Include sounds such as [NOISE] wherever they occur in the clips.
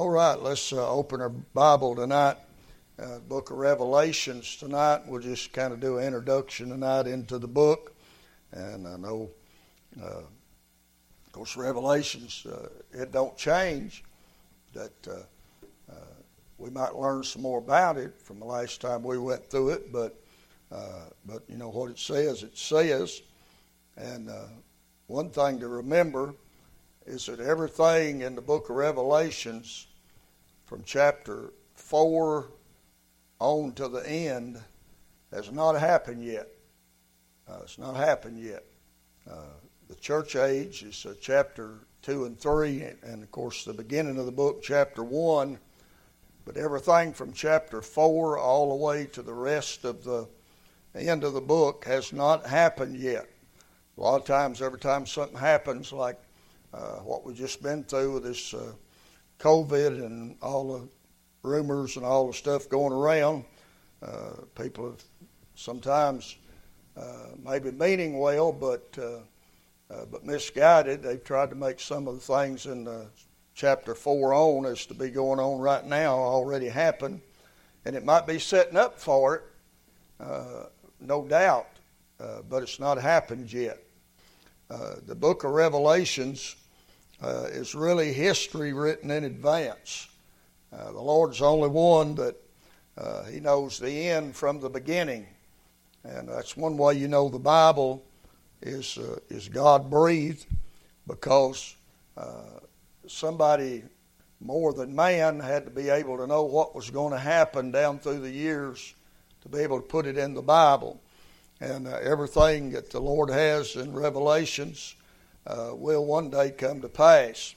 All right, let's uh, open our Bible tonight, uh, book of Revelations tonight. We'll just kind of do an introduction tonight into the book. And I know, uh, of course, Revelations, uh, it don't change. That uh, uh, we might learn some more about it from the last time we went through it, but, but you know what it says, it says. And one thing to remember is that everything in the book of Revelations, from chapter 4 on to the end, has not happened yet. Uh, it's not happened yet. Uh, the church age is uh, chapter 2 and 3, and of course, the beginning of the book, chapter 1. But everything from chapter 4 all the way to the rest of the end of the book has not happened yet. A lot of times, every time something happens, like uh, what we've just been through with this uh, COVID and all the rumors and all the stuff going around. Uh, people have sometimes uh, maybe meaning well, but uh, uh, but misguided. They've tried to make some of the things in chapter four on as to be going on right now already happen, and it might be setting up for it, no doubt, but it's not happened yet. the book of Revelations uh, is really history written in advance. Uh, the Lord's only one that uh, He knows the end from the beginning. And that's one way you know the Bible is, uh, is God breathed because uh, somebody more than man had to be able to know what was going to happen down through the years to be able to put it in the Bible. And uh, everything that the Lord has in Revelations uh, will one day come to pass.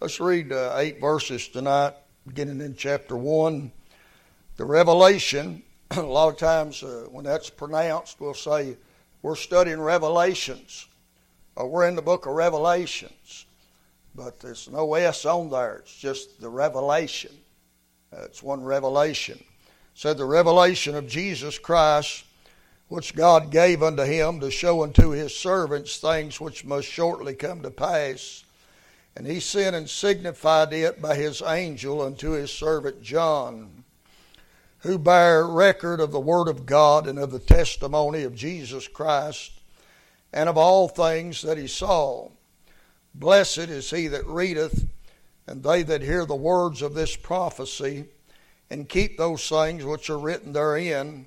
Let's read uh, eight verses tonight, beginning in chapter 1. The revelation, [CLEARS THROAT] a lot of times uh, when that's pronounced, we'll say, We're studying Revelations, or we're in the book of Revelations. But there's no S on there, it's just the revelation. It's one revelation. It said, The revelation of Jesus Christ which God gave unto him to show unto his servants things which must shortly come to pass. And he sent and signified it by his angel unto his servant John, who bare record of the word of God and of the testimony of Jesus Christ, and of all things that he saw. Blessed is he that readeth, and they that hear the words of this prophecy, and keep those things which are written therein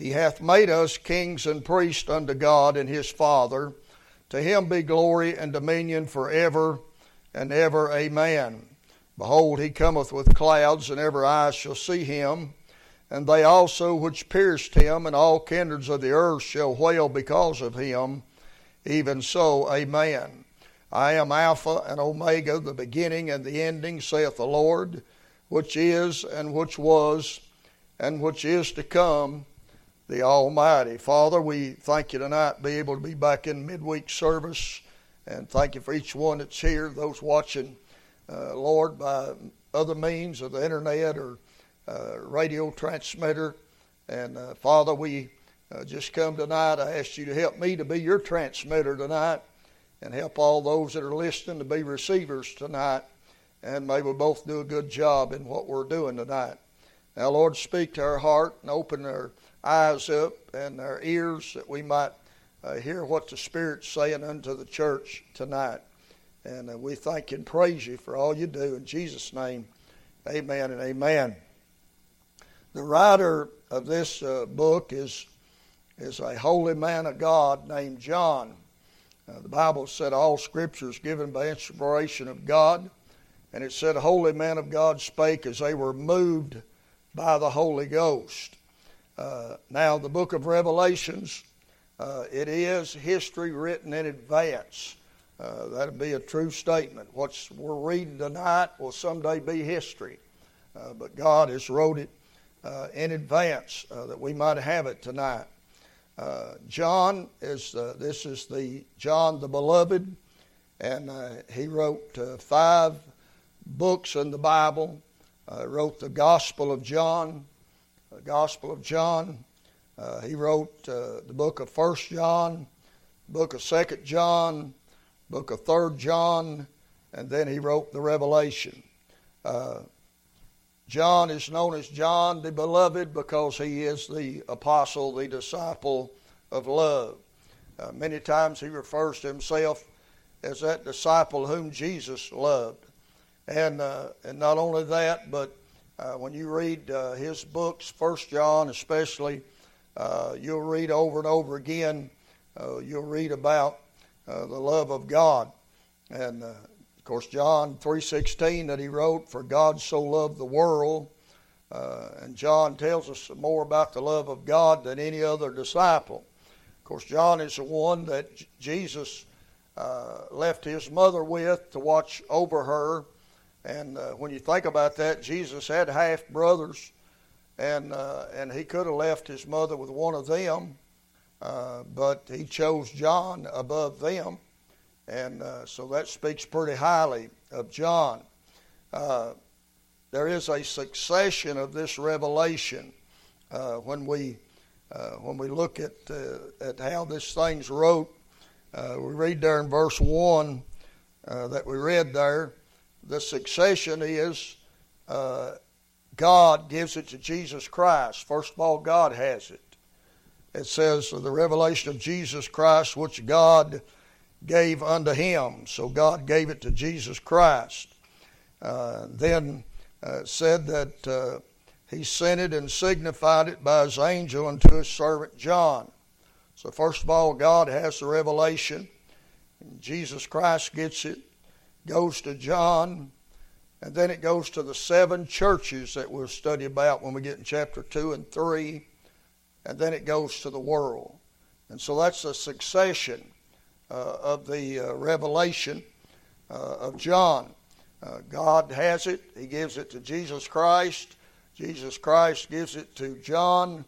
he hath made us kings and priests unto God and his Father. To him be glory and dominion for ever and ever. Amen. Behold, he cometh with clouds, and every eye shall see him, and they also which pierced him, and all kindreds of the earth shall wail because of him. Even so, Amen. I am Alpha and Omega, the beginning and the ending, saith the Lord, which is, and which was, and which is to come the Almighty. Father, we thank you tonight be able to be back in midweek service, and thank you for each one that's here, those watching, uh, Lord, by other means of the internet or uh, radio transmitter. And uh, Father, we uh, just come tonight. I ask you to help me to be your transmitter tonight, and help all those that are listening to be receivers tonight. And may we both do a good job in what we're doing tonight. Now, Lord, speak to our heart and open our eyes up and our ears that we might uh, hear what the Spirit's saying unto the church tonight. And uh, we thank and praise you for all you do. In Jesus' name, amen and amen. The writer of this uh, book is, is a holy man of God named John. Uh, the Bible said all scripture is given by inspiration of God. And it said, Holy man of God spake as they were moved by the Holy Ghost. Uh, now, the book of Revelations, uh, it is history written in advance. Uh, that'd be a true statement. What we're reading tonight will someday be history. Uh, but God has wrote it uh, in advance uh, that we might have it tonight. John is this is the John the Beloved, and he wrote five books in the Bible. wrote the Gospel of John, the Gospel of John. he wrote the book of First John, book of Second John, book of Third John, and then he wrote the Revelation. Uh, John is known as John the Beloved because he is the apostle, the disciple of love. Uh, many times he refers to himself as that disciple whom Jesus loved. And, uh, and not only that, but uh, when you read uh, his books, First John especially, uh, you'll read over and over again, you'll read about uh, the love of God. And uh, of course, John 3:16 that he wrote, "For God so loved the world." Uh, and John tells us more about the love of God than any other disciple. Of course, John is the one that J- Jesus uh, left his mother with to watch over her. And uh, when you think about that, Jesus had half brothers, and uh, and he could have left his mother with one of them, uh, but he chose John above them, and uh, so that speaks pretty highly of John. Uh, there is a succession of this revelation uh, when we when we look at at how this thing's wrote. we read there in verse one that we read there. The succession is God gives it to Jesus Christ. First of all, God has it it says the revelation of Jesus Christ, which God gave unto him. So God gave it to Jesus Christ. Uh, then uh, said that uh, he sent it and signified it by his angel unto his servant John. So, first of all, God has the revelation. Jesus Christ gets it, goes to John, and then it goes to the seven churches that we'll study about when we get in chapter 2 and 3 and then it goes to the world. And so that's a succession uh, of the uh, revelation uh, of John. Uh, God has it, He gives it to Jesus Christ. Jesus Christ gives it to John.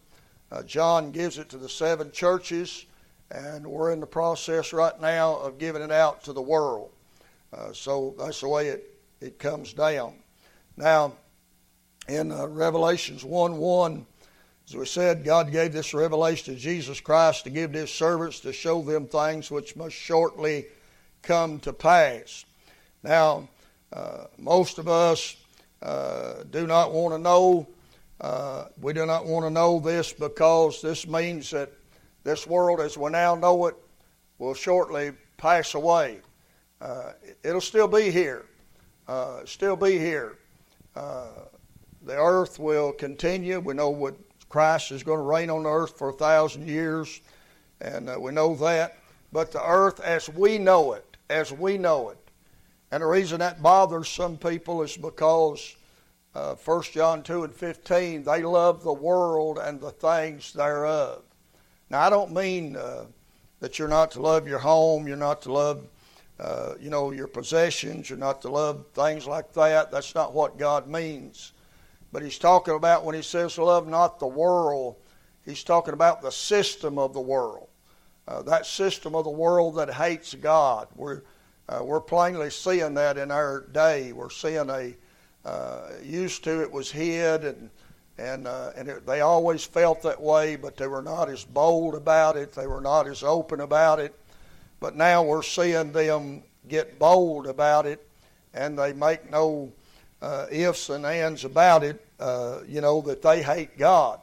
Uh, John gives it to the seven churches. And we're in the process right now of giving it out to the world. Uh, so that's the way it, it comes down. Now, in Revelations 1 1, as we said, God gave this revelation to Jesus Christ to give to his servants to show them things which must shortly come to pass. Now, uh, most of us uh, do not want to know. Uh, we do not want to know this because this means that this world as we now know it will shortly pass away. Uh, it'll still be here. Uh, still be here. Uh, the earth will continue. We know what Christ is going to reign on the earth for a thousand years, and uh, we know that. But the earth as we know it, as we know it, and the reason that bothers some people is because uh, 1 John 2 and 15, they love the world and the things thereof. Now, I don't mean uh, that you're not to love your home, you're not to love, uh, you know, your possessions, you're not to love things like that. That's not what God means. But he's talking about when he says love not the world, he's talking about the system of the world. Uh, that system of the world that hates God. We're, uh, we're plainly seeing that in our day. We're seeing a, uh, used to it was hid and, and, uh, and it, they always felt that way, but they were not as bold about it. They were not as open about it. But now we're seeing them get bold about it and they make no uh, ifs and ands about it, uh, you know, that they hate God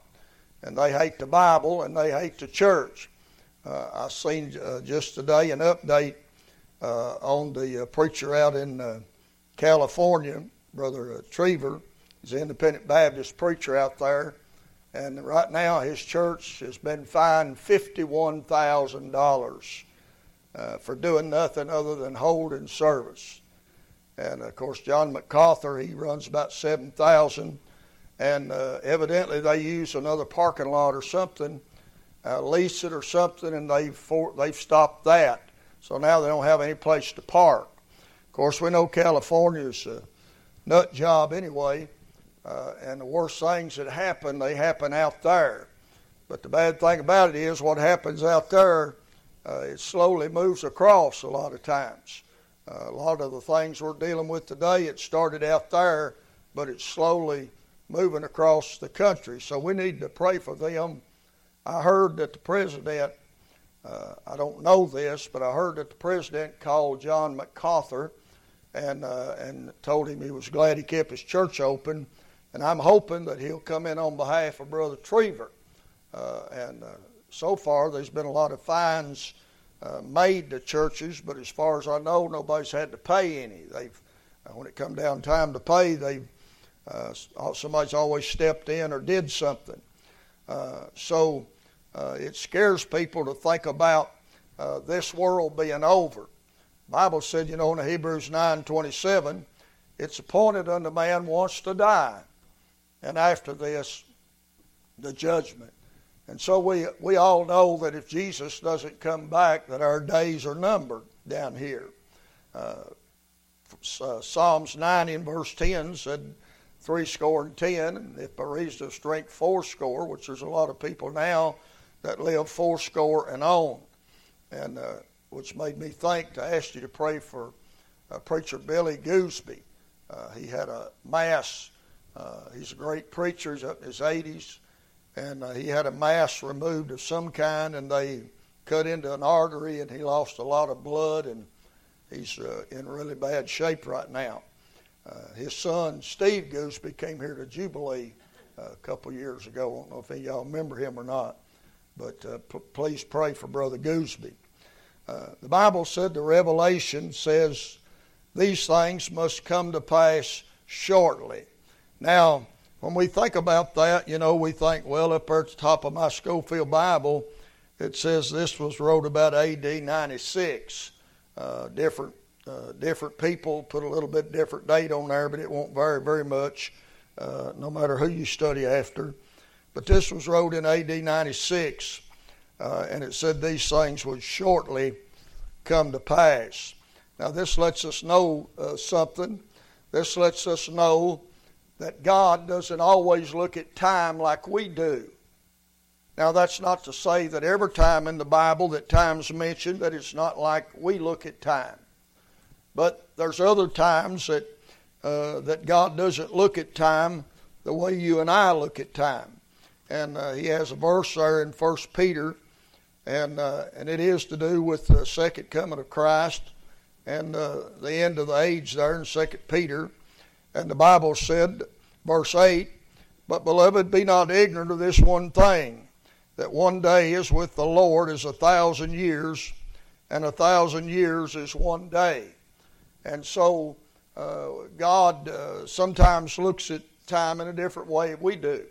and they hate the Bible and they hate the church. Uh, I seen uh, just today an update uh, on the uh, preacher out in California, Brother Trevor. He's an independent Baptist preacher out there. And right now, his church has been fined $51,000 for doing nothing other than holding service. And of course, John MacArthur, he runs about 7,000. And uh, evidently, they use another parking lot or something, uh, lease it or something, and they've, for, they've stopped that. So now they don't have any place to park. Of course, we know California's a nut job anyway, uh, and the worst things that happen, they happen out there. But the bad thing about it is what happens out there, uh, it slowly moves across a lot of times. Uh, a lot of the things we're dealing with today, it started out there, but it's slowly moving across the country. So we need to pray for them. I heard that the president, uh, I don't know this, but I heard that the president called John MacArthur and uh, and told him he was glad he kept his church open, and I'm hoping that he'll come in on behalf of Brother Triever. Uh, and uh, so far, there's been a lot of fines uh, made to churches, but as far as I know, nobody's had to pay any. They've uh, when it come down time to pay, they uh, somebody's always stepped in or did something. so it scares people to think about this world being over. Bible said, you know, in Hebrews 9:27, it's appointed unto man once to die, and after this, the judgment. And so we we all know that if Jesus doesn't come back, that our days are numbered down here. Uh, uh, Psalms 9 in verse 10 said, three score and ten, and if by reason of strength four score, which there's a lot of people now that live four score and on. And uh, which made me think to ask you to pray for uh, preacher Billy Gooseby. Uh, he had a mass. Uh, he's a great preacher. He's up in his 80s, and uh, he had a mass removed of some kind, and they cut into an artery, and he lost a lot of blood, and he's uh, in really bad shape right now. Uh, his son Steve Gooseby came here to Jubilee a couple years ago. I don't know if any of y'all remember him or not, but p- please pray for Brother Gooseby. Uh, the Bible said the Revelation says these things must come to pass shortly. Now, when we think about that, you know, we think, well, up there at the top of my Scofield Bible, it says this was wrote about AD 96. Uh, different uh, different people put a little bit different date on there, but it won't vary very much, uh, no matter who you study after. But this was wrote in AD 96 uh, and it said these things would shortly come to pass. Now, this lets us know uh, something. This lets us know that God doesn't always look at time like we do. Now, that's not to say that every time in the Bible that time's mentioned that it's not like we look at time. But there's other times that uh, that God doesn't look at time the way you and I look at time. And uh, he has a verse there in First Peter and uh, and it is to do with the second coming of Christ and uh, the end of the age there in Second Peter, and the Bible said, verse eight, but beloved, be not ignorant of this one thing, that one day is with the Lord as a thousand years, and a thousand years is one day, and so uh, God uh, sometimes looks at time in a different way we do.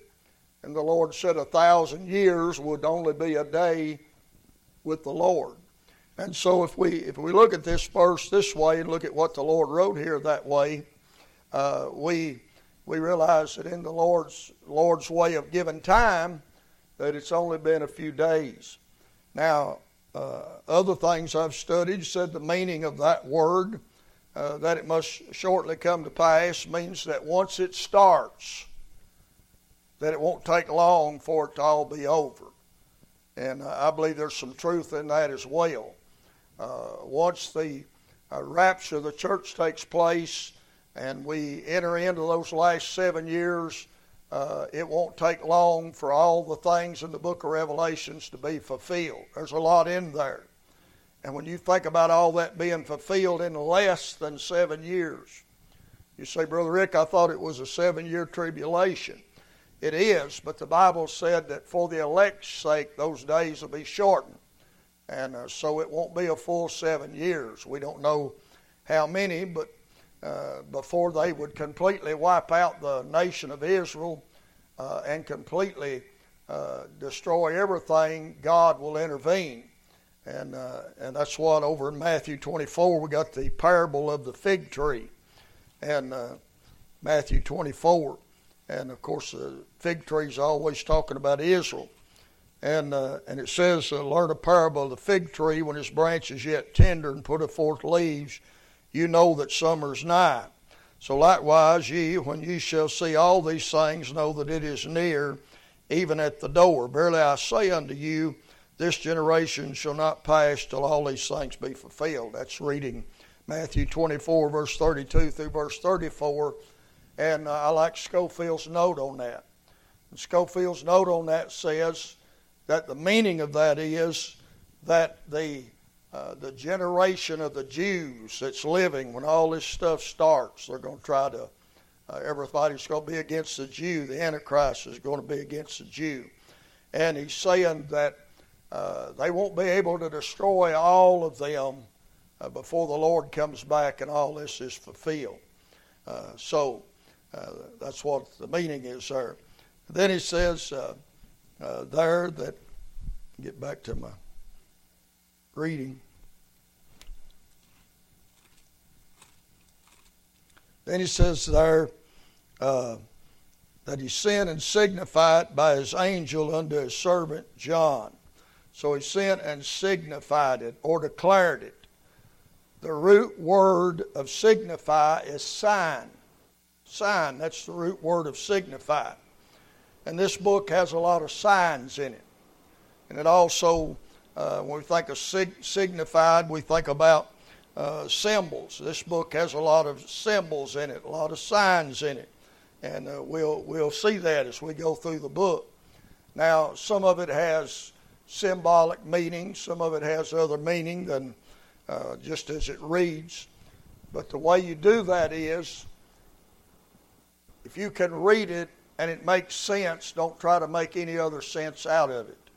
And the Lord said a thousand years would only be a day with the Lord. And so if we if we look at this verse this way and look at what the Lord wrote here that way, uh, we we realize that in the Lord's Lord's way of giving time, that it's only been a few days. Now, uh, other things I've studied said the meaning of that word, uh, that it must shortly come to pass, means that once it starts, that it won't take long for it to all be over. And uh, I believe there's some truth in that as well. Uh, once the uh, rapture of the church takes place and we enter into those last seven years, uh, it won't take long for all the things in the book of Revelations to be fulfilled. There's a lot in there. And when you think about all that being fulfilled in less than seven years, you say, Brother Rick, I thought it was a seven year tribulation. It is, but the Bible said that for the elect's sake, those days will be shortened. And uh, so it won't be a full seven years. We don't know how many, but uh, before they would completely wipe out the nation of Israel uh, and completely uh, destroy everything, God will intervene. And, uh, and that's what over in Matthew 24 we got the parable of the fig tree. And Matthew 24. And of course, the fig tree is always talking about Israel. And, uh, and it says, uh, Learn a parable of the fig tree when its branch is yet tender and putteth forth leaves. You know that summer's nigh. So likewise, ye, when ye shall see all these things, know that it is near, even at the door. Verily I say unto you, this generation shall not pass till all these things be fulfilled. That's reading Matthew 24, verse 32 through verse 34. And uh, I like Scofield's note on that. And Scofield's note on that says that the meaning of that is that the uh, the generation of the Jews that's living when all this stuff starts, they're going to try to, uh, everybody's going to be against the Jew. The Antichrist is going to be against the Jew. And he's saying that uh, they won't be able to destroy all of them uh, before the Lord comes back and all this is fulfilled. Uh, so that's what the meaning is there. Then he says there that, get back to my reading. Then he says there uh, that he sent and signified by his angel unto his servant John. So he sent and signified it or declared it. The root word of signify is sign. Sign, that's the root word of signify. And this book has a lot of signs in it. And it also uh, when we think of sig- signified, we think about uh, symbols. This book has a lot of symbols in it, a lot of signs in it, and uh, we'll we'll see that as we go through the book. Now, some of it has symbolic meaning, some of it has other meaning than uh, just as it reads. But the way you do that is, if you can read it and it makes sense, don't try to make any other sense out of it.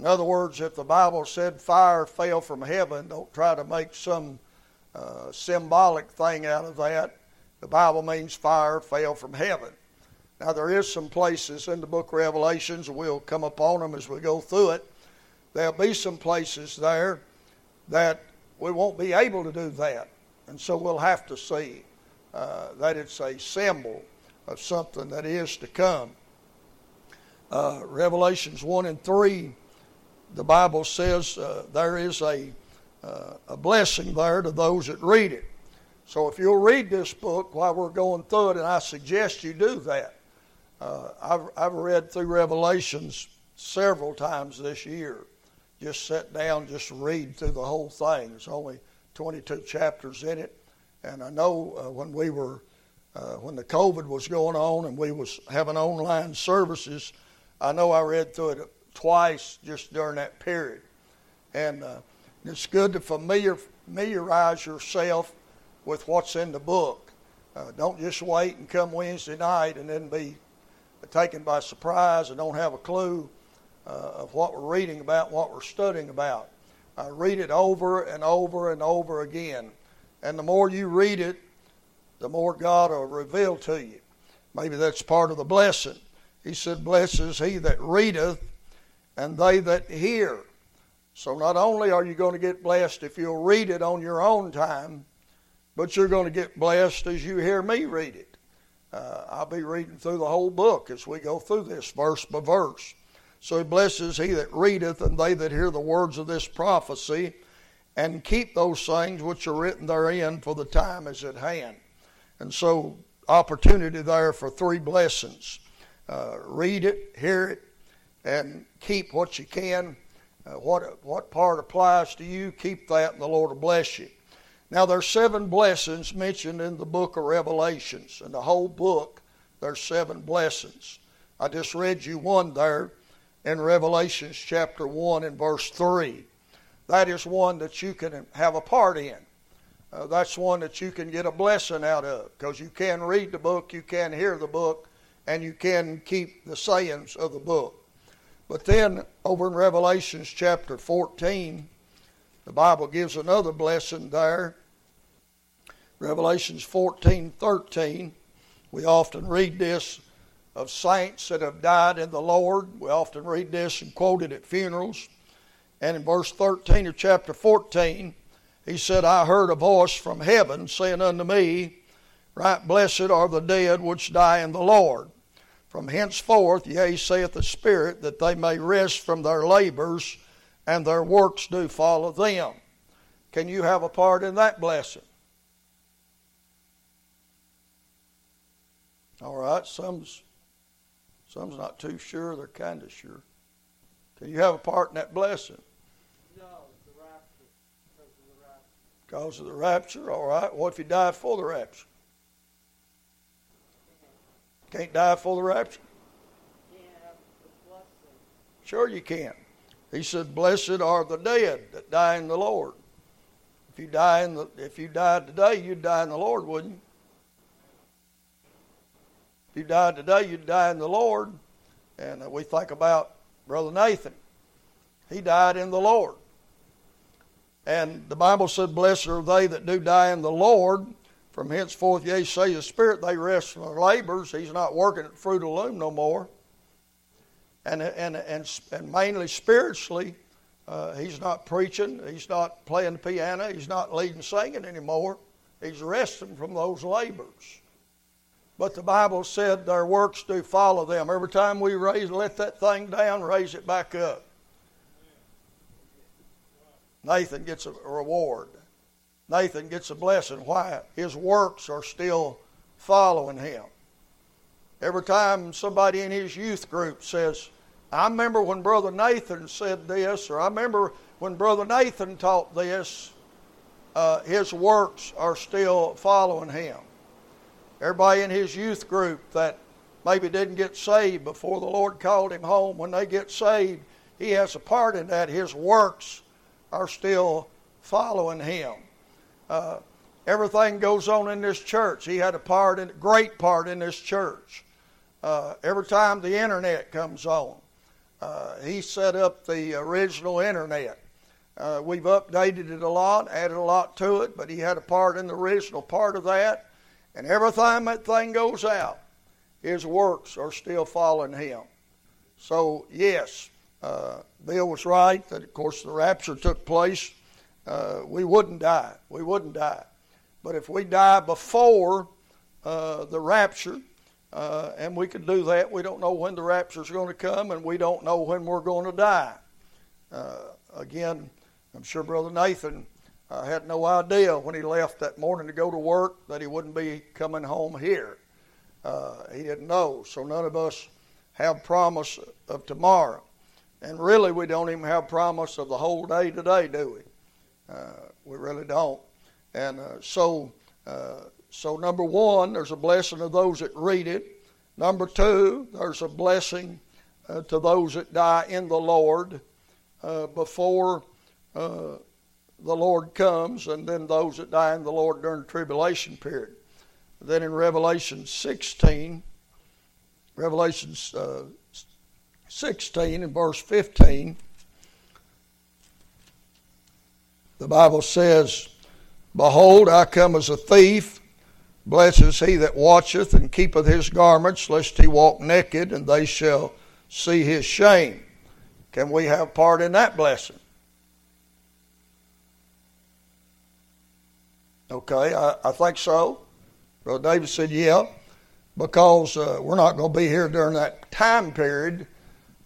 In other words, if the Bible said fire fell from heaven, don't try to make some uh, symbolic thing out of that. The Bible means fire fell from heaven. Now, there is some places in the book of Revelations, we'll come upon them as we go through it. There'll be some places there that we won't be able to do that. And so we'll have to see uh, that it's a symbol of something that is to come. Uh, Revelations 1 and 3 the Bible says uh, there is a, uh, a blessing there to those that read it. So if you'll read this book while we're going through it, and I suggest you do that. Uh, I've, I've read through Revelations several times this year. Just sit down, just read through the whole thing. There's only 22 chapters in it. And I know uh, when we were, uh, when the COVID was going on and we was having online services, I know I read through it twice just during that period. And uh, it's good to familiar, familiarize yourself with what's in the book. Uh, don't just wait and come Wednesday night and then be taken by surprise and don't have a clue uh, of what we're reading about, what we're studying about. Uh, read it over and over and over again. And the more you read it, the more God will reveal to you. Maybe that's part of the blessing. He said, Blessed is he that readeth and they that hear. So not only are you going to get blessed if you'll read it on your own time, but you're going to get blessed as you hear me read it. Uh, I'll be reading through the whole book as we go through this verse by verse. So he blesses he that readeth and they that hear the words of this prophecy and keep those things which are written therein, for the time is at hand. And so, opportunity there for three blessings uh, read it, hear it, and keep what you can. Uh, what, what part applies to you, keep that, and the Lord will bless you. Now, there's seven blessings mentioned in the book of Revelations. In the whole book, there's seven blessings. I just read you one there in Revelations chapter 1 and verse 3. That is one that you can have a part in. Uh, that's one that you can get a blessing out of because you can read the book, you can hear the book, and you can keep the sayings of the book. But then over in Revelations chapter 14, the Bible gives another blessing there. Revelations 14 13. We often read this of saints that have died in the Lord. We often read this and quote it at funerals. And in verse 13 of chapter 14, he said, I heard a voice from heaven saying unto me, Right blessed are the dead which die in the Lord. From henceforth, yea, saith the Spirit, that they may rest from their labors, and their works do follow them. Can you have a part in that blessing? All right, some's some's not too sure, they're kind of sure. Can you have a part in that blessing? No, the rapture. Because of the rapture. Because of the rapture, all right. What if you die for the rapture? Can't die for the rapture? Sure you can. He said, Blessed are the dead that die in the Lord. If you die in the if you died today, you'd die in the Lord, wouldn't you? If you died today, you'd die in the Lord. And uh, we think about Brother Nathan. He died in the Lord. And the Bible said, Blessed are they that do die in the Lord. From henceforth, yea, say the Spirit, they rest from their labors. He's not working at Fruit of Loom no more. And, and, and, and mainly spiritually, uh, he's not preaching. He's not playing the piano. He's not leading singing anymore. He's resting from those labors. But the Bible said their works do follow them. Every time we raise, let that thing down, raise it back up. Nathan gets a reward. Nathan gets a blessing. Why? His works are still following him. Every time somebody in his youth group says, I remember when Brother Nathan said this, or I remember when Brother Nathan taught this, uh, his works are still following him. Everybody in his youth group that maybe didn't get saved before the Lord called him home, when they get saved, he has a part in that. His works are still following him. Uh, everything goes on in this church. He had a part, in, great part in this church. Uh, every time the internet comes on, uh, he set up the original internet. Uh, we've updated it a lot, added a lot to it, but he had a part in the original part of that. And every time that thing goes out, his works are still following him. So, yes, uh, Bill was right that, of course, the rapture took place uh, we wouldn't die. We wouldn't die. But if we die before uh, the rapture, uh, and we could do that, we don't know when the rapture is going to come, and we don't know when we're going to die. Uh, again, I'm sure Brother Nathan uh, had no idea when he left that morning to go to work that he wouldn't be coming home here. Uh, he didn't know. So none of us have promise of tomorrow. And really, we don't even have promise of the whole day today, do we? Uh, we really don't. And uh, so, uh, so number one, there's a blessing of those that read it. Number two, there's a blessing uh, to those that die in the Lord uh, before uh, the Lord comes, and then those that die in the Lord during the tribulation period. Then in Revelation 16, Revelation 16 and verse 15. The Bible says, Behold, I come as a thief. Blessed is he that watcheth and keepeth his garments, lest he walk naked, and they shall see his shame. Can we have part in that blessing? Okay, I, I think so. Brother David said, yeah, because uh, we're not going to be here during that time period,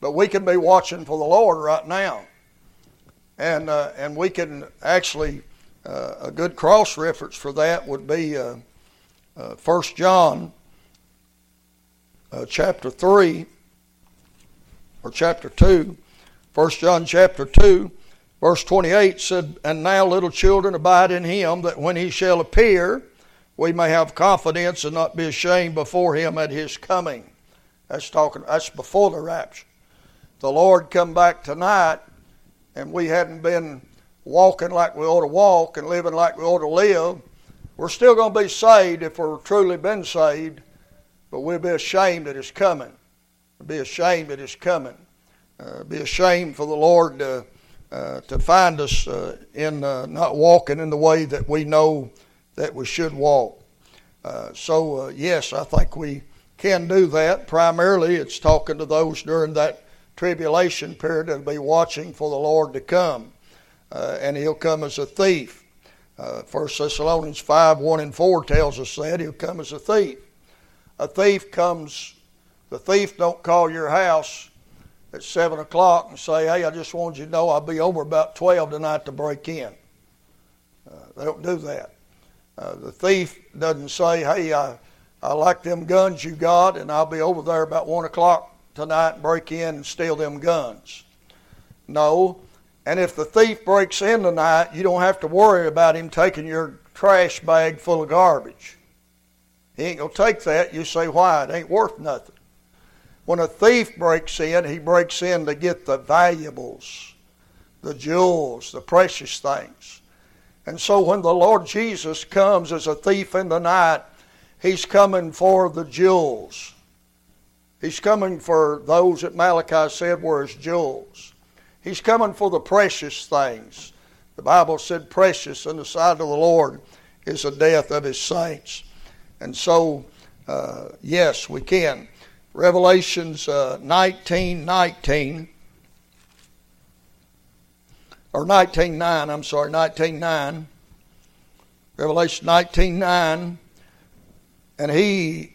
but we can be watching for the Lord right now. And, uh, and we can actually, uh, a good cross reference for that would be uh, 1 uh, John uh, chapter 3 or chapter 2. 1 John chapter 2, verse 28 said, And now, little children, abide in him, that when he shall appear, we may have confidence and not be ashamed before him at his coming. That's talking that's before the rapture. The Lord come back tonight and we hadn't been walking like we ought to walk and living like we ought to live, we're still going to be saved if we're truly been saved, but we'll be ashamed that it's coming. We'll be ashamed that it's coming. Uh, be ashamed for the Lord to, uh, to find us uh, in uh, not walking in the way that we know that we should walk. Uh, so, uh, yes, I think we can do that. Primarily, it's talking to those during that tribulation period and be watching for the Lord to come. Uh, and he'll come as a thief. Uh, 1 Thessalonians 5 1 and 4 tells us that he'll come as a thief. A thief comes The thief don't call your house at 7 o'clock and say, hey, I just wanted you to know I'll be over about 12 tonight to break in. Uh, they don't do that. Uh, the thief doesn't say, hey, I, I like them guns you got, and I'll be over there about 1 o'clock tonight break in and steal them guns. No. And if the thief breaks in tonight, you don't have to worry about him taking your trash bag full of garbage. He ain't going to take that. You say, why? It ain't worth nothing. When a thief breaks in, he breaks in to get the valuables, the jewels, the precious things. And so when the Lord Jesus comes as a thief in the night, he's coming for the jewels. He's coming for those that Malachi said were his jewels. He's coming for the precious things. The Bible said, precious in the sight of the Lord is the death of his saints. And so, uh, yes, we can. Revelations uh, 19 19, or 19 9, I'm sorry, 19 9. Revelation 19 9. And he,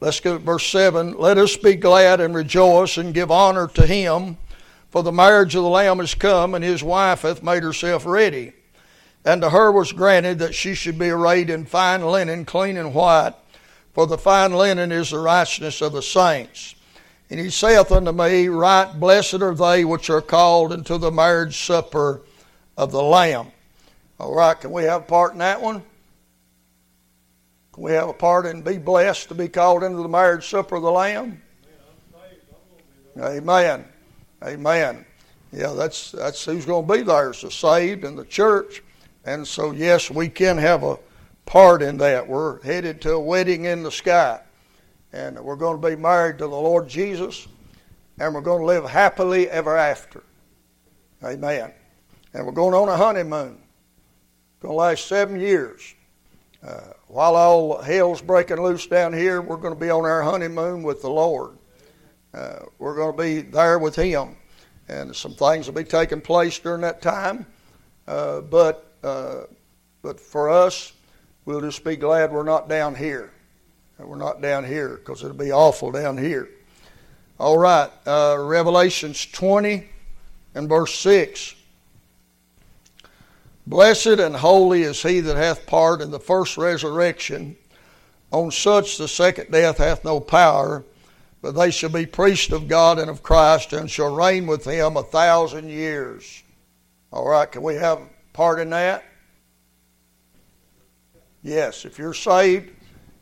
let's go to verse 7 let us be glad and rejoice and give honor to him, for the marriage of the Lamb is come, and his wife hath made herself ready. And to her was granted that she should be arrayed in fine linen, clean and white, for the fine linen is the righteousness of the saints. And he saith unto me, Right blessed are they which are called into the marriage supper of the Lamb. All right, can we have part in that one? We have a part in be blessed to be called into the marriage supper of the Lamb? Amen. Amen. Yeah, that's that's who's going to be there is the saved and the church. And so, yes, we can have a part in that. We're headed to a wedding in the sky. And we're going to be married to the Lord Jesus. And we're going to live happily ever after. Amen. And we're going on a honeymoon. It's going to last seven years. Uh, while all hell's breaking loose down here, we're going to be on our honeymoon with the Lord. Uh, we're going to be there with Him. And some things will be taking place during that time. Uh, but uh, but for us, we'll just be glad we're not down here. We're not down here because it'll be awful down here. All right, uh, Revelations 20 and verse 6. Blessed and holy is he that hath part in the first resurrection. On such the second death hath no power, but they shall be priests of God and of Christ and shall reign with him a thousand years. All right, can we have part in that? Yes, if you're saved,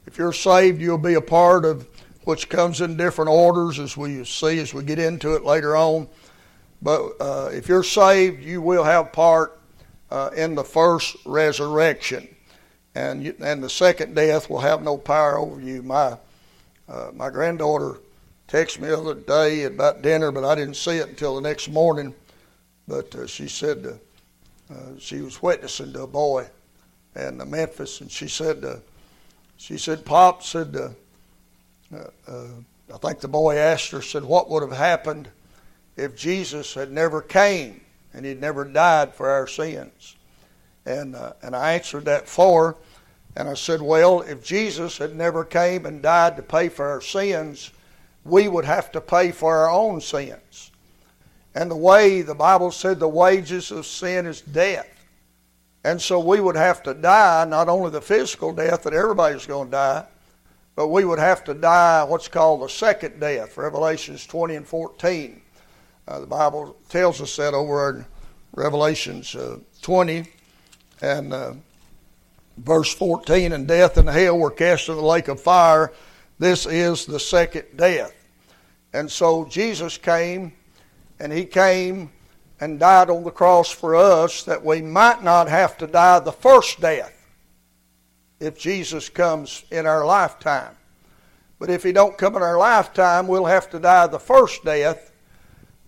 if you're saved, you'll be a part of which comes in different orders as we see as we get into it later on. But uh, if you're saved, you will have part uh, in the first resurrection, and you, and the second death will have no power over you. My uh, my granddaughter texted me the other day about dinner, but I didn't see it until the next morning. But uh, she said uh, uh, she was witnessing to a boy in Memphis, and she said, uh, she said, Pop said, I think the boy asked her, said, what would have happened if Jesus had never came and he'd never died for our sins? And uh, and I answered that for and I said, well, if Jesus had never came and died to pay for our sins, we would have to pay for our own sins. And the way the Bible said the wages of sin is death. And so we would have to die, not only the physical death that everybody's going to die, but we would have to die what's called the second death, Revelations 20 and 14. Uh, the Bible tells us that over in Revelations uh, 20 and uh, verse 14. And death and hell were cast into the lake of fire. This is the second death. And so Jesus came and he came and died on the cross for us that we might not have to die the first death if Jesus comes in our lifetime. But if he don't come in our lifetime, we'll have to die the first death,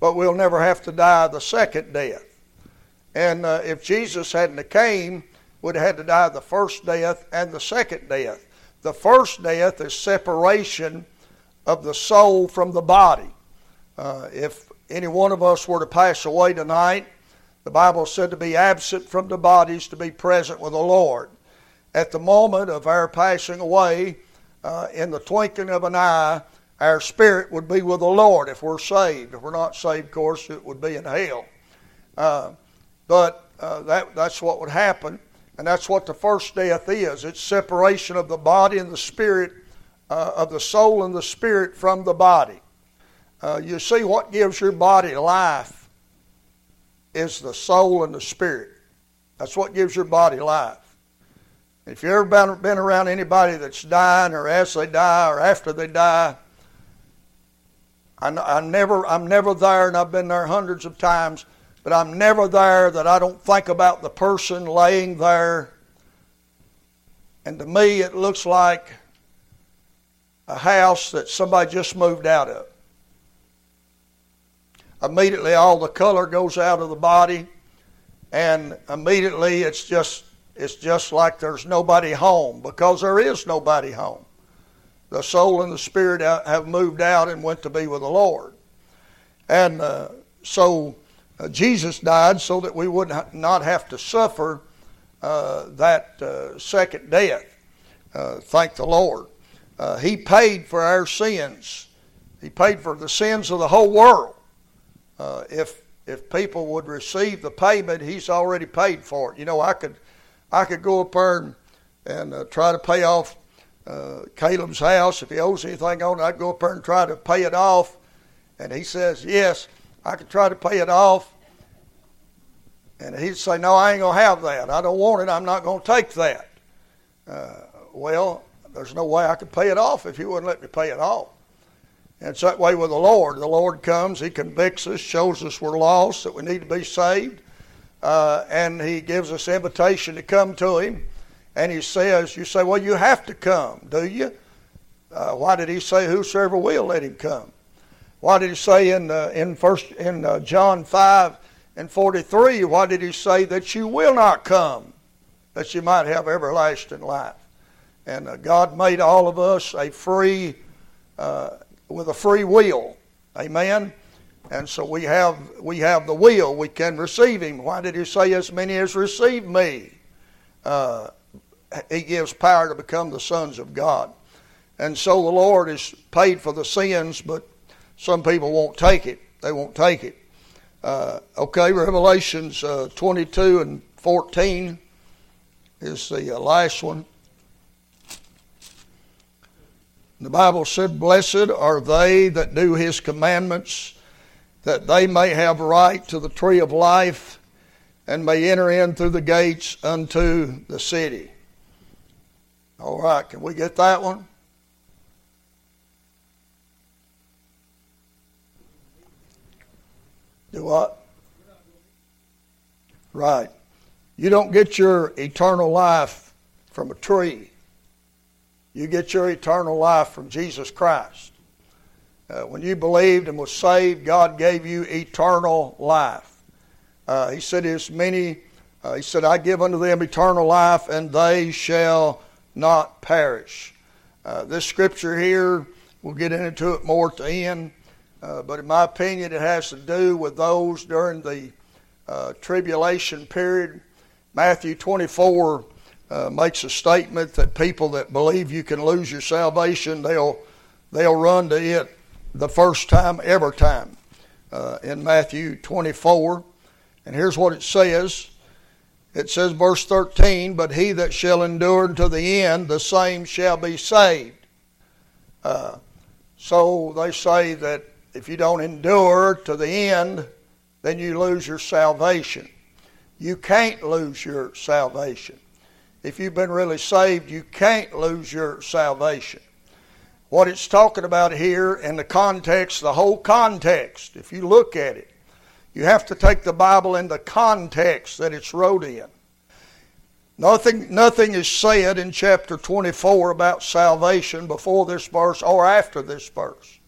but we'll never have to die the second death. And uh, if Jesus hadn't came, we'd have had to die the first death and the second death. The first death is separation of the soul from the body. Uh, if any one of us were to pass away tonight, the Bible said to be absent from the bodies, to be present with the Lord. At the moment of our passing away, uh, in the twinkling of an eye, our spirit would be with the Lord if we're saved. If we're not saved, of course, it would be in hell. Uh, but uh, that, that's what would happen, and that's what the first death is. It's separation of the body and the spirit, uh, of the soul and the spirit from the body. Uh, you see, what gives your body life is the soul and the spirit. That's what gives your body life. If you've ever been, been around anybody that's dying or as they die or after they die, I, I never, I'm never there, and I've been there hundreds of times, but I'm never there that I don't think about the person laying there. And to me, it looks like a house that somebody just moved out of. Immediately, all the color goes out of the body, and immediately it's just it's just like there's nobody home because there is nobody home the soul and the spirit have moved out and went to be with the Lord. And uh, so uh, Jesus died so that we would not have to suffer uh, that uh, second death. Uh, thank the Lord. Uh, he paid for our sins. He paid for the sins of the whole world. if if people would receive the payment, He's already paid for it. You know, I could I could go up there and, and try to pay off uh, Caleb's house. If he owes anything on it, I'd go up there and try to pay it off. And he says, Yes, I can try to pay it off. And he'd say, No, I ain't going to have that. I don't want it. I'm not going to take that. Uh, well, there's no way I could pay it off if you wouldn't let me pay it off. And it's that way with the Lord. The Lord comes, He convicts us, shows us we're lost, that we need to be saved, uh, and He gives us invitation to come to Him and he says, you say, well, you have to come, do you? Uh, why did he say, whosoever will, let him come? Why did he say in, uh, in, first, in uh, John 5 and 43, why did he say that you will not come, that you might have everlasting life? And uh, God made all of us a free, uh, with a free will. Amen? And so we have, we have the will. We can receive him. Why did he say, as many as receive me? Uh, he gives power to become the sons of God. And so the Lord is paid for the sins, but some people won't take it. They won't take it. Uh, okay, Revelations uh, 22 and 14 is the uh, last one. The Bible said, Blessed are they that do his commandments, that they may have right to the tree of life and may enter in through the gates unto the city. All right, can we get that one? Do what? Right. You don't get your eternal life from a tree. You get your eternal life from Jesus Christ. Uh, when you believed and was saved, God gave you eternal life. Uh, he said, "As many," uh, he said, "I give unto them eternal life, and they shall not perish. Uh, this scripture here, we'll get into it more at the end, uh, but in my opinion, it has to do with those during the uh, tribulation period. Matthew 24 uh, makes a statement that people that believe you can lose your salvation, they'll they'll run to it the first time, every time. Uh, in Matthew 24, and here's what it says it says, verse 13, but he that shall endure unto the end, the same shall be saved. Uh, so they say that if you don't endure to the end, then you lose your salvation. You can't lose your salvation. If you've been really saved, you can't lose your salvation. What it's talking about here in the context, the whole context, if you look at it, you have to take the Bible in the context that it's wrote in. Nothing, nothing is said in chapter 24 about salvation before this verse or after this verse.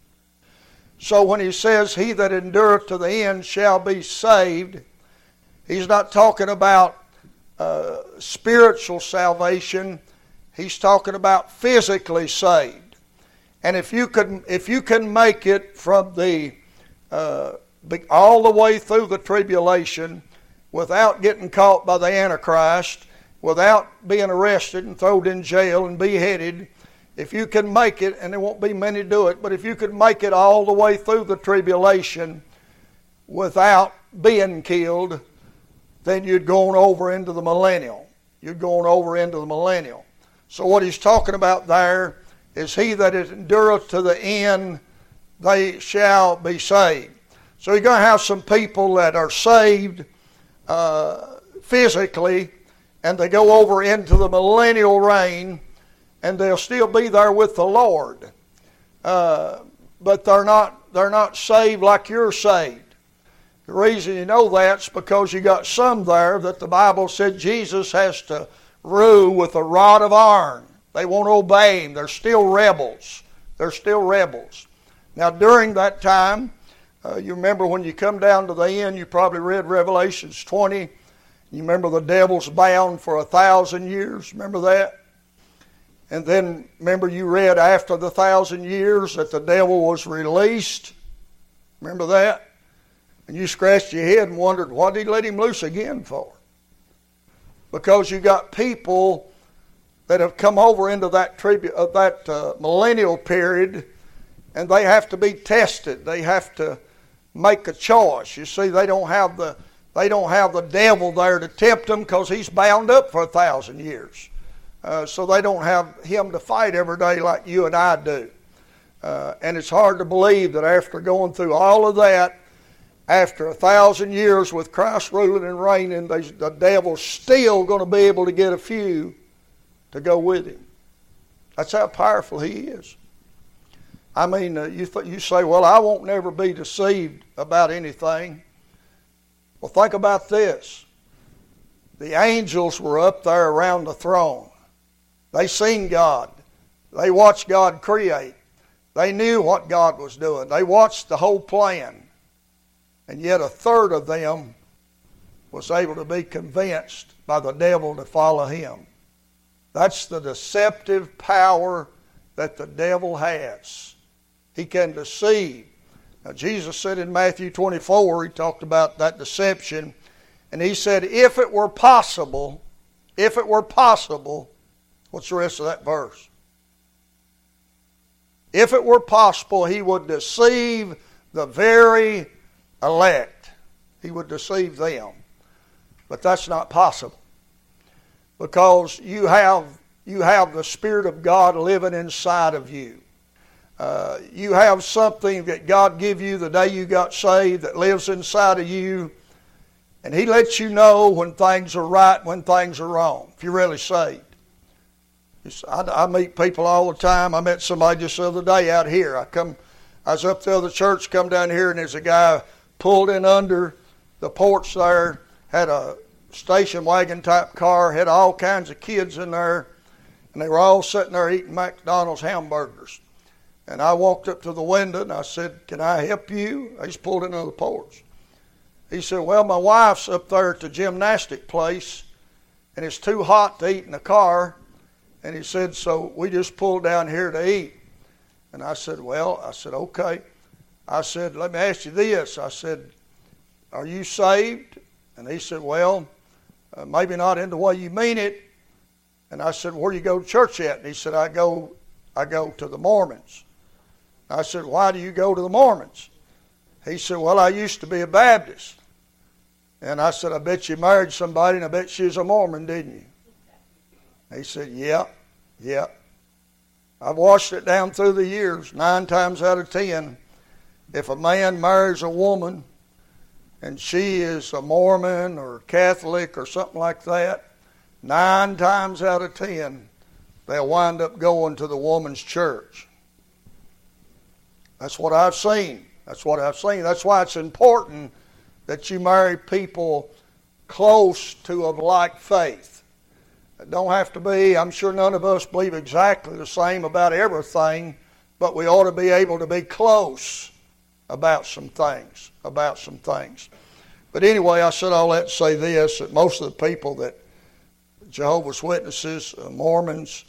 So when he says, He that endureth to the end shall be saved, he's not talking about uh, spiritual salvation, he's talking about physically saved. And if you can, if you can make it from the uh, all the way through the tribulation without getting caught by the Antichrist, without being arrested and thrown in jail and beheaded, if you can make it, and there won't be many do it, but if you could make it all the way through the tribulation without being killed, then you'd gone over into the millennial. You'd gone over into the millennial. So what he's talking about there is he that endureth to the end, they shall be saved. So you're going to have some people that are saved uh, physically, and they go over into the millennial reign, and they'll still be there with the Lord. Uh, but they're not they're not saved like you're saved. The reason you know that's because you got some there that the Bible said Jesus has to rule with a rod of iron. They won't obey him. They're still rebels. They're still rebels. Now, during that time, uh, you remember when you come down to the end, you probably read Revelations 20. You remember the devil's bound for a thousand years. Remember that? And then remember you read after the thousand years that the devil was released. Remember that? And you scratched your head and wondered, what did he let him loose again for? Because you got people that have come over into that tribu- uh, that uh, millennial period, and they have to be tested. They have to make a choice. You see, they don't have the they don't have the devil there to tempt them because he's bound up for a thousand years. Uh, so they don't have him to fight every day like you and I do. Uh, and it's hard to believe that after going through all of that, after a thousand years with Christ ruling and reigning, they, the devil's still going to be able to get a few to go with him. That's how powerful he is. I mean, uh, you, th- you say, well, I won't never be deceived about anything. Well, think about this. The angels were up there around the throne. They seen God. They watched God create. They knew what God was doing. They watched the whole plan. And yet a third of them was able to be convinced by the devil to follow him. That's the deceptive power that the devil has. He can deceive. Now, Jesus said in Matthew 24, he talked about that deception, and he said, if it were possible, if it were possible, what's the rest of that verse? If it were possible, he would deceive the very elect. He would deceive them. But that's not possible because you have you have the Spirit of God living inside of you. Uh, you have something that God gave you the day you got saved that lives inside of you, and He lets you know when things are right, when things are wrong. If you're really saved, I, I meet people all the time. I met somebody just the other day out here. I come, I was up to the other church, come down here, and there's a guy pulled in under the porch there, had a station wagon type car, had all kinds of kids in there, and they were all sitting there eating McDonald's hamburgers. And I walked up to the window and I said, Can I help you? He's pulled into the porch. He said, Well, my wife's up there at the gymnastic place and it's too hot to eat in the car. And he said, So we just pulled down here to eat. And I said, Well, I said, Okay. I said, Let me ask you this. I said, Are you saved? And he said, Well, uh, maybe not in the way you mean it. And I said, Where do you go to church at? And he said, I go, I go to the Mormons. I said, Why do you go to the Mormons? He said, Well, I used to be a Baptist. And I said, I bet you married somebody and I bet she was a Mormon, didn't you? He said, Yeah, yeah. I've watched it down through the years, nine times out of ten. If a man marries a woman and she is a Mormon or Catholic or something like that, nine times out of ten, they'll wind up going to the woman's church. That's what I've seen. That's what I've seen. That's why it's important that you marry people close to of like faith. It don't have to be, I'm sure none of us believe exactly the same about everything, but we ought to be able to be close about some things. About some things. But anyway, I said all that to say this that most of the people that Jehovah's Witnesses, Mormons,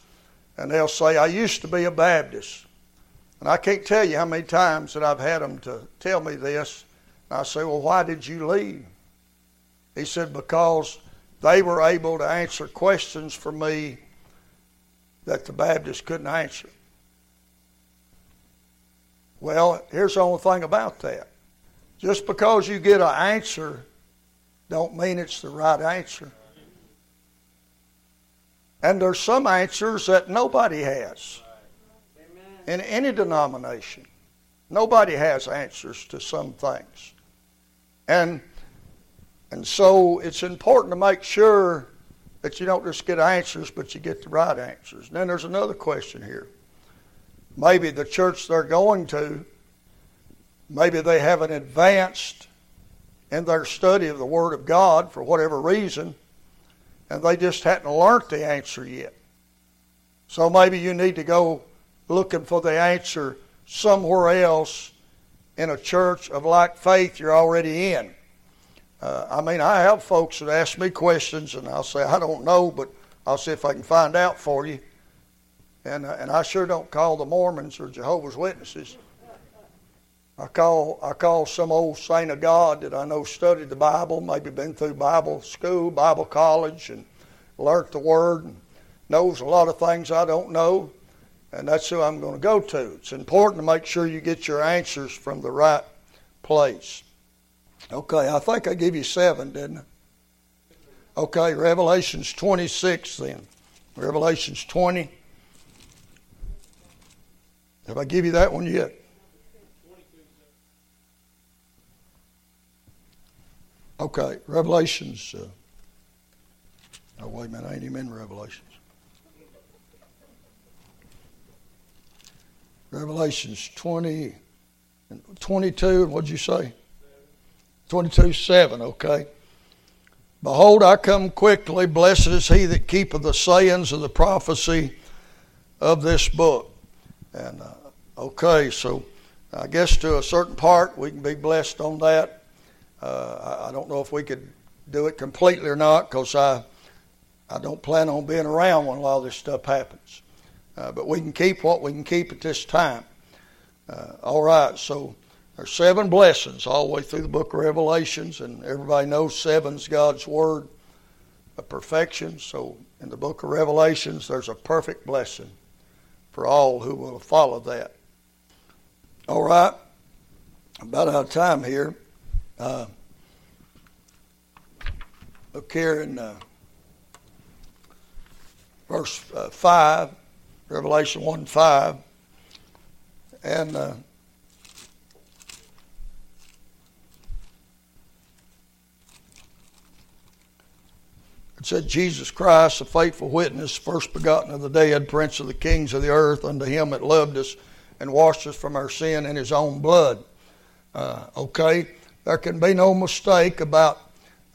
and they'll say, I used to be a Baptist. And I can't tell you how many times that I've had them to tell me this. And I say, Well, why did you leave? He said, Because they were able to answer questions for me that the Baptists couldn't answer? Well, here's the only thing about that. Just because you get an answer don't mean it's the right answer. And there's some answers that nobody has in any denomination. Nobody has answers to some things. And and so it's important to make sure that you don't just get answers, but you get the right answers. And then there's another question here. Maybe the church they're going to, maybe they haven't advanced in their study of the Word of God for whatever reason, and they just hadn't learned the answer yet. So maybe you need to go looking for the answer somewhere else in a church of like faith you're already in. Uh, I mean, I have folks that ask me questions, and I'll say, I don't know, but I'll see if I can find out for you. And, uh, and I sure don't call the Mormons or Jehovah's Witnesses. I call I call some old saint of God that I know studied the Bible, maybe been through Bible school, Bible college, and learned the Word, and knows a lot of things I don't know, and that's who I'm going to go to. It's important to make sure you get your answers from the right place. Okay, I think I gave you seven, didn't I? Okay, Revelations 26 then. Revelations 20. Have I give you that one yet? Okay, Revelations. Uh, oh, wait a minute, I ain't even in Revelations. Revelations 20, 22, what'd you say? 22, 7, okay. Behold, I come quickly. Blessed is he that keepeth the sayings of the prophecy of this book. And, uh, okay, so I guess to a certain part we can be blessed on that. Uh, I, don't know if we could do it completely or not because I, I don't plan on being around when a lot of this stuff happens. Uh, but we can keep what we can keep at this time. Uh, all right, so there's seven blessings all the way through the book of Revelations, and everybody knows seven's God's word of perfection. So in the book of Revelations, there's a perfect blessing for all who will follow that. All right, about out of time here. Uh, look here in uh, verse uh, 5, Revelation 1 5. And uh, it said, Jesus Christ, the faithful witness, first begotten of the dead, prince of the kings of the earth, unto him that loved us and washed us from our sin in his own blood. Uh, okay? There can be no mistake about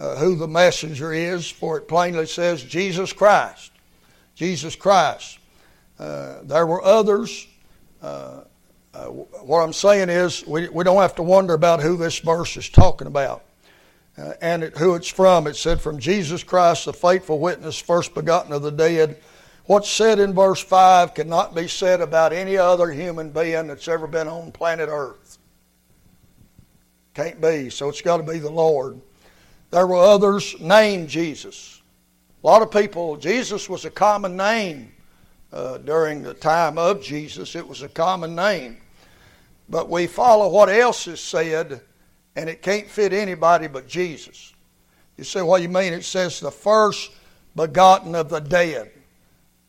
uh, who the messenger is, for it plainly says Jesus Christ. Jesus Christ. Uh, there were others. Uh, uh, what I'm saying is, we, we don't have to wonder about who this verse is talking about uh, and it, who it's from. It said, From Jesus Christ, the faithful witness, first begotten of the dead. What's said in verse 5 cannot be said about any other human being that's ever been on planet Earth. Can't be. So it's got to be the Lord. There were others named Jesus. A lot of people, Jesus was a common name uh, during the time of Jesus. It was a common name. But we follow what else is said, and it can't fit anybody but Jesus. You say, what you mean? It says the first begotten of the dead.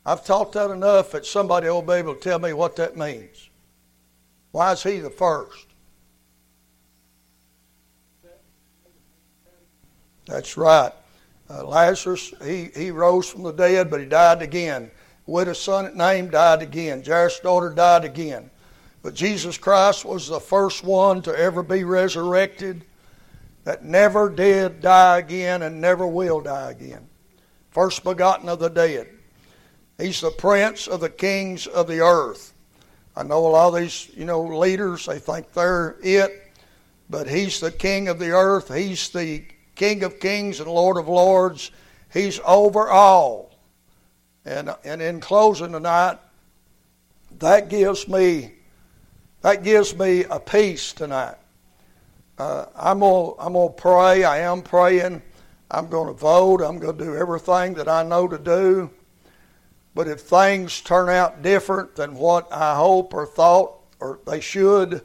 I've taught that enough that somebody will be able to tell me what that means. Why is he the first? That's right. Uh, Lazarus, he, he rose from the dead, but he died again. Widow's son at Nain died again. Jairus' daughter died again. But Jesus Christ was the first one to ever be resurrected that never did die again and never will die again. First begotten of the dead. He's the prince of the kings of the earth. I know a lot of these, you know, leaders, they think they're it, but he's the king of the earth. He's the King of kings and Lord of lords. He's over all. And, and in closing tonight, that gives me that gives me a peace tonight. Uh, I'm gonna I'm gonna pray. I am praying. I'm going to vote. I'm going to do everything that I know to do. But if things turn out different than what I hope or thought or they should,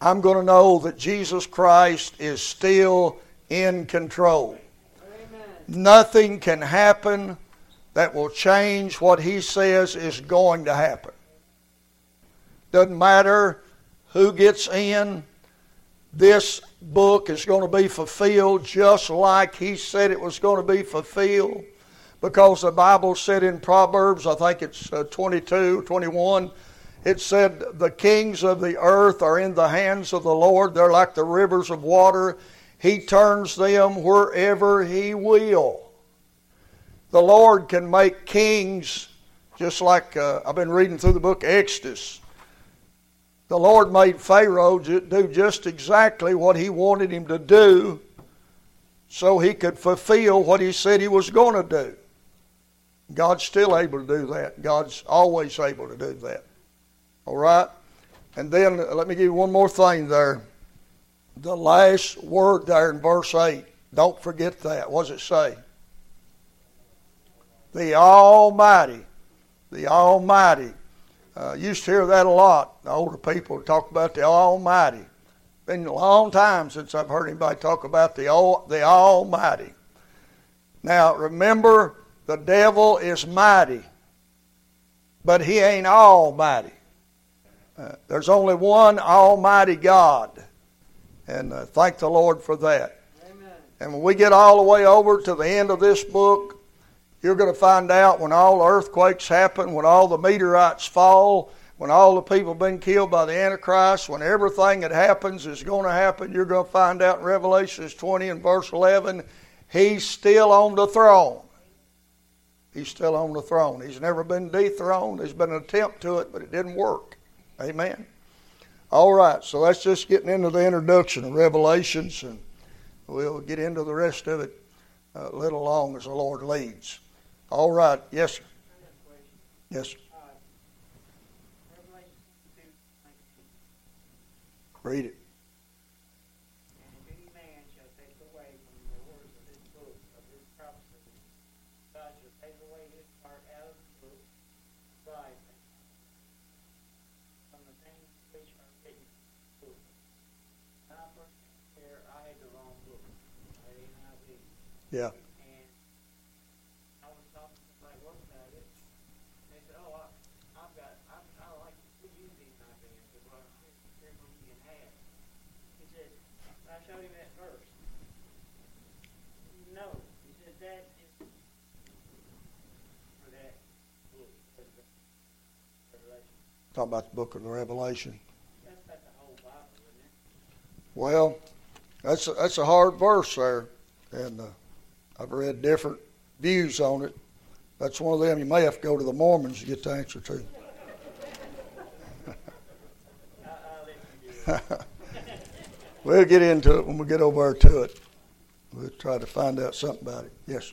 I'm going to know that Jesus Christ is still in control. Amen. Nothing can happen that will change what he says is going to happen. Doesn't matter who gets in, this book is going to be fulfilled just like he said it was going to be fulfilled because the Bible said in Proverbs, I think it's uh, 22, 21, it said, The kings of the earth are in the hands of the Lord. They're like the rivers of water. He turns them wherever He will. The Lord can make kings, just like uh, I've been reading through the book Exodus. The Lord made Pharaoh do just exactly what he wanted him to do so he could fulfill what he said he was going to do. God's still able to do that. God's always able to do that. All right? And then let me give you one more thing there. The last word there in verse 8. Don't forget that. What does it say? The Almighty. The Almighty. Uh, used to hear that a lot. The older people talk about the Almighty. Been a long time since I've heard anybody talk about the the Almighty. Now remember, the devil is mighty, but he ain't almighty. Uh, there's only one Almighty God, and uh, thank the Lord for that. Amen. And when we get all the way over to the end of this book, you're going to find out when all the earthquakes happen, when all the meteorites fall, when all the people have been killed by the Antichrist, when everything that happens is going to happen, you're going to find out in Revelations 20 and verse 11, He's still on the throne. He's still on the throne. He's never been dethroned. There's been an attempt to it, but it didn't work. Amen. All right, so that's just getting into the introduction of Revelations, and we'll get into the rest of it uh, a little long as the Lord leads. All right. Yes, sir. Yes, sir. Revelation 2, 19. Read it. And if any man shall take away from the words of this book of this prophecy, God shall take away his part out of the book of life and from the things which are written in the book. Now, first here, I had the wrong book. I had NIV. Yeah. And I was talking to somebody at work about it. And they said, oh, I, I've got, I, I like, we use these NIV. I said, well, here, here's what you can have. He said, I showed him that verse. No, he said that is for that book, for the Talk about the book of the Revelation. Well, that's a, that's a hard verse there, and uh, I've read different views on it. That's one of them you may have to go to the Mormons to get the answer to. [LAUGHS] We'll get into it when we get over to it. We'll try to find out something about it. Yes.